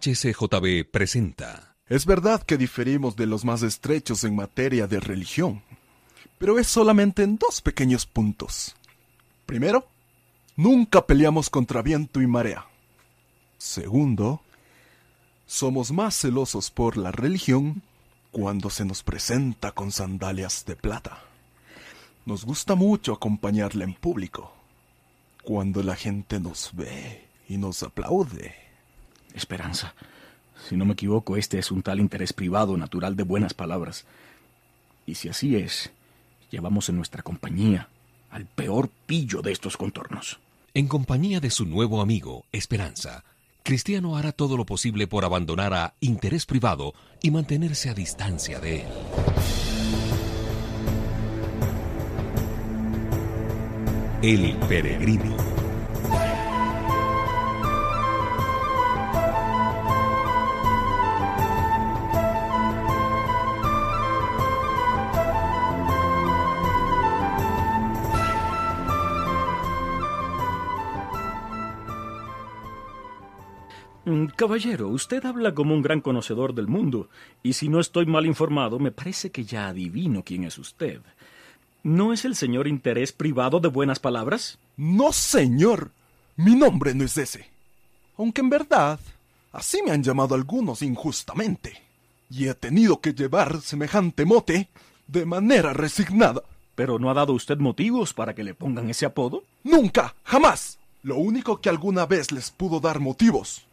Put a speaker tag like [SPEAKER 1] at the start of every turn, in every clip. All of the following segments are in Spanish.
[SPEAKER 1] HCJB presenta.
[SPEAKER 2] Es verdad que diferimos de los más estrechos en materia de religión, pero es solamente en dos pequeños puntos. Primero, nunca peleamos contra viento y marea. Segundo, somos más celosos por la religión cuando se nos presenta con sandalias de plata. Nos gusta mucho acompañarla en público, cuando la gente nos ve y nos aplaude.
[SPEAKER 3] Esperanza. Si no me equivoco, este es un tal interés privado natural de buenas palabras. Y si así es, llevamos en nuestra compañía al peor pillo de estos contornos.
[SPEAKER 1] En compañía de su nuevo amigo, Esperanza, Cristiano hará todo lo posible por abandonar a interés privado y mantenerse a distancia de él. El peregrino.
[SPEAKER 3] Caballero, usted habla como un gran conocedor del mundo, y si no estoy mal informado, me parece que ya adivino quién es usted. ¿No es el señor interés privado de buenas palabras?
[SPEAKER 2] No, señor. Mi nombre no es ese. Aunque en verdad, así me han llamado algunos injustamente. Y he tenido que llevar semejante mote de manera resignada.
[SPEAKER 3] ¿Pero no ha dado usted motivos para que le pongan ese apodo?
[SPEAKER 2] Nunca, jamás. Lo único que alguna vez les pudo dar motivos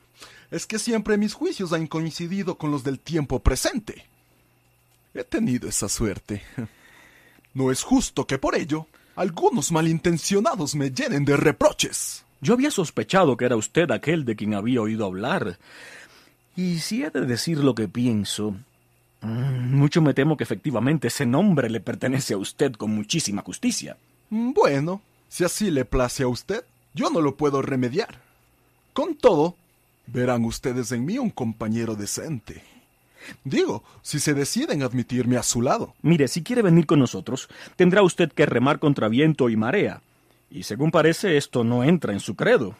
[SPEAKER 2] es que siempre mis juicios han coincidido con los del tiempo presente. He tenido esa suerte. No es justo que por ello algunos malintencionados me llenen de reproches.
[SPEAKER 3] Yo había sospechado que era usted aquel de quien había oído hablar. Y si he de decir lo que pienso, mm, mucho me temo que efectivamente ese nombre le pertenece a usted con muchísima justicia.
[SPEAKER 2] Bueno, si así le place a usted, yo no lo puedo remediar. Con todo, verán ustedes en mí un compañero decente. Digo, si se deciden admitirme a su lado.
[SPEAKER 3] Mire, si quiere venir con nosotros, tendrá usted que remar contra viento y marea. Y según parece, esto no entra en su credo.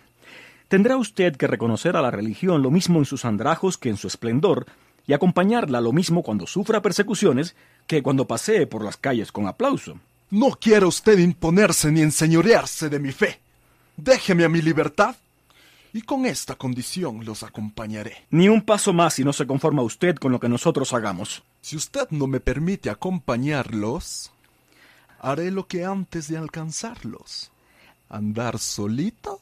[SPEAKER 3] Tendrá usted que reconocer a la religión lo mismo en sus andrajos que en su esplendor, y acompañarla lo mismo cuando sufra persecuciones que cuando pasee por las calles con aplauso.
[SPEAKER 2] No quiere usted imponerse ni enseñorearse de mi fe. Déjeme a mi libertad y con esta condición los acompañaré.
[SPEAKER 3] Ni un paso más si no se conforma usted con lo que nosotros hagamos.
[SPEAKER 2] Si usted no me permite acompañarlos, haré lo que antes de alcanzarlos. Andar solito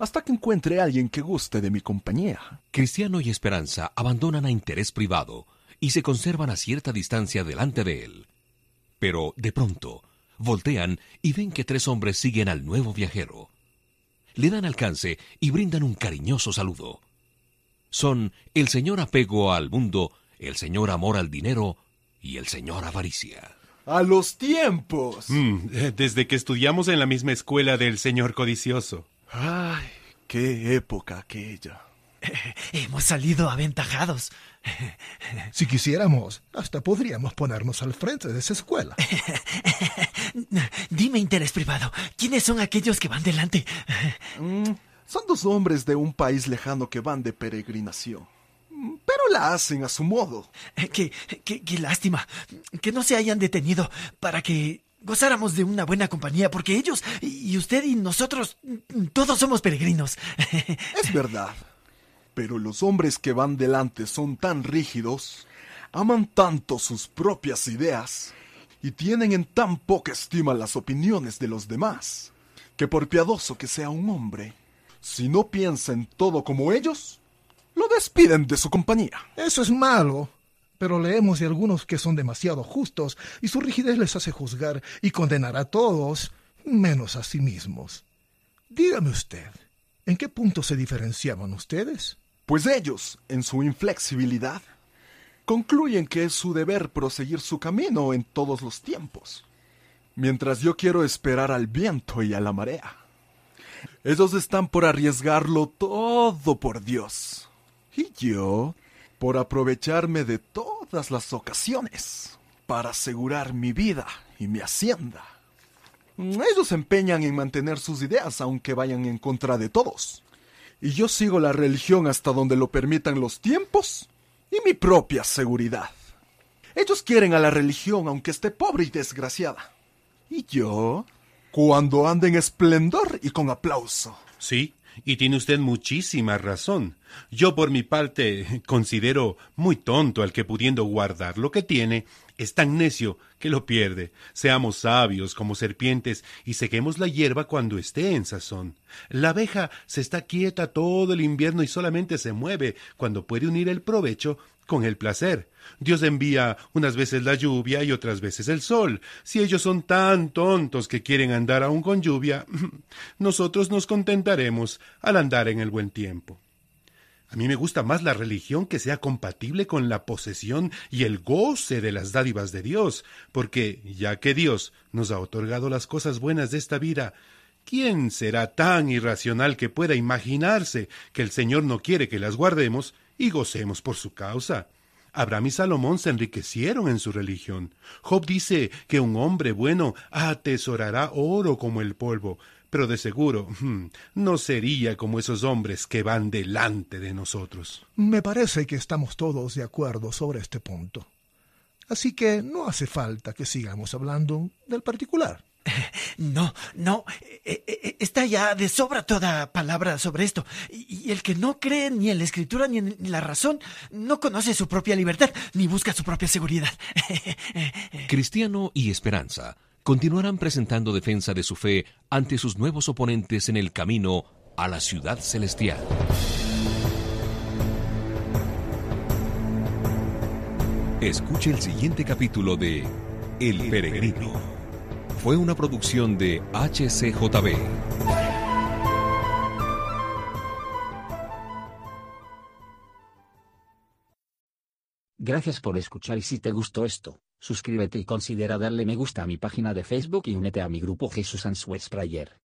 [SPEAKER 2] hasta que encuentre a alguien que guste de mi compañía.
[SPEAKER 1] Cristiano y Esperanza abandonan a interés privado y se conservan a cierta distancia delante de él. Pero, de pronto, voltean y ven que tres hombres siguen al nuevo viajero le dan alcance y brindan un cariñoso saludo. Son el señor apego al mundo, el señor amor al dinero y el señor avaricia.
[SPEAKER 2] A los tiempos.
[SPEAKER 4] Mm, desde que estudiamos en la misma escuela del señor codicioso.
[SPEAKER 2] Ay, qué época aquella.
[SPEAKER 5] Hemos salido aventajados.
[SPEAKER 6] Si quisiéramos, hasta podríamos ponernos al frente de esa escuela.
[SPEAKER 5] Dime, interés privado, ¿quiénes son aquellos que van delante?
[SPEAKER 2] Mm, son dos hombres de un país lejano que van de peregrinación. Mm, Pero la hacen a su modo.
[SPEAKER 5] Qué, qué, qué lástima que no se hayan detenido para que gozáramos de una buena compañía, porque ellos y usted y nosotros todos somos peregrinos.
[SPEAKER 2] Es verdad. Pero los hombres que van delante son tan rígidos, aman tanto sus propias ideas y tienen en tan poca estima las opiniones de los demás, que por piadoso que sea un hombre, si no piensa en todo como ellos, lo despiden de su compañía.
[SPEAKER 6] Eso es malo. Pero leemos de algunos que son demasiado justos y su rigidez les hace juzgar y condenar a todos, menos a sí mismos. Dígame usted, ¿en qué punto se diferenciaban ustedes?
[SPEAKER 2] Pues ellos, en su inflexibilidad, concluyen que es su deber proseguir su camino en todos los tiempos, mientras yo quiero esperar al viento y a la marea. Ellos están por arriesgarlo todo por Dios, y yo por aprovecharme de todas las ocasiones para asegurar mi vida y mi hacienda. Ellos se empeñan en mantener sus ideas aunque vayan en contra de todos Y yo sigo la religión hasta donde lo permitan los tiempos y mi propia seguridad. Ellos quieren a la religión aunque esté pobre y desgraciada. Y yo, cuando ande en esplendor y con aplauso.
[SPEAKER 4] Sí, y tiene usted muchísima razón. Yo por mi parte considero muy tonto al que pudiendo guardar lo que tiene, es tan necio que lo pierde. Seamos sabios como serpientes y sequemos la hierba cuando esté en sazón. La abeja se está quieta todo el invierno y solamente se mueve cuando puede unir el provecho con el placer. Dios envía unas veces la lluvia y otras veces el sol. Si ellos son tan tontos que quieren andar aún con lluvia, nosotros nos contentaremos al andar en el buen tiempo. A mí me gusta más la religión que sea compatible con la posesión y el goce de las dádivas de Dios, porque ya que Dios nos ha otorgado las cosas buenas de esta vida, ¿quién será tan irracional que pueda imaginarse que el Señor no quiere que las guardemos y gocemos por su causa? Abraham y Salomón se enriquecieron en su religión. Job dice que un hombre bueno atesorará oro como el polvo, pero de seguro hmm, no sería como esos hombres que van delante de nosotros.
[SPEAKER 6] Me parece que estamos todos de acuerdo sobre este punto. Así que no hace falta que sigamos hablando del particular.
[SPEAKER 5] No, no, eh, eh, está ya de sobra toda palabra sobre esto. Y el que no cree ni en la escritura ni en la razón, no conoce su propia libertad, ni busca su propia seguridad.
[SPEAKER 1] Cristiano y Esperanza continuarán presentando defensa de su fe ante sus nuevos oponentes en el camino a la ciudad celestial. Escuche el siguiente capítulo de El Peregrino. Fue una producción de HCJB.
[SPEAKER 7] Gracias por escuchar y si te gustó esto, suscríbete y considera darle me gusta a mi página de Facebook y únete a mi grupo Jesús Answers Prayer.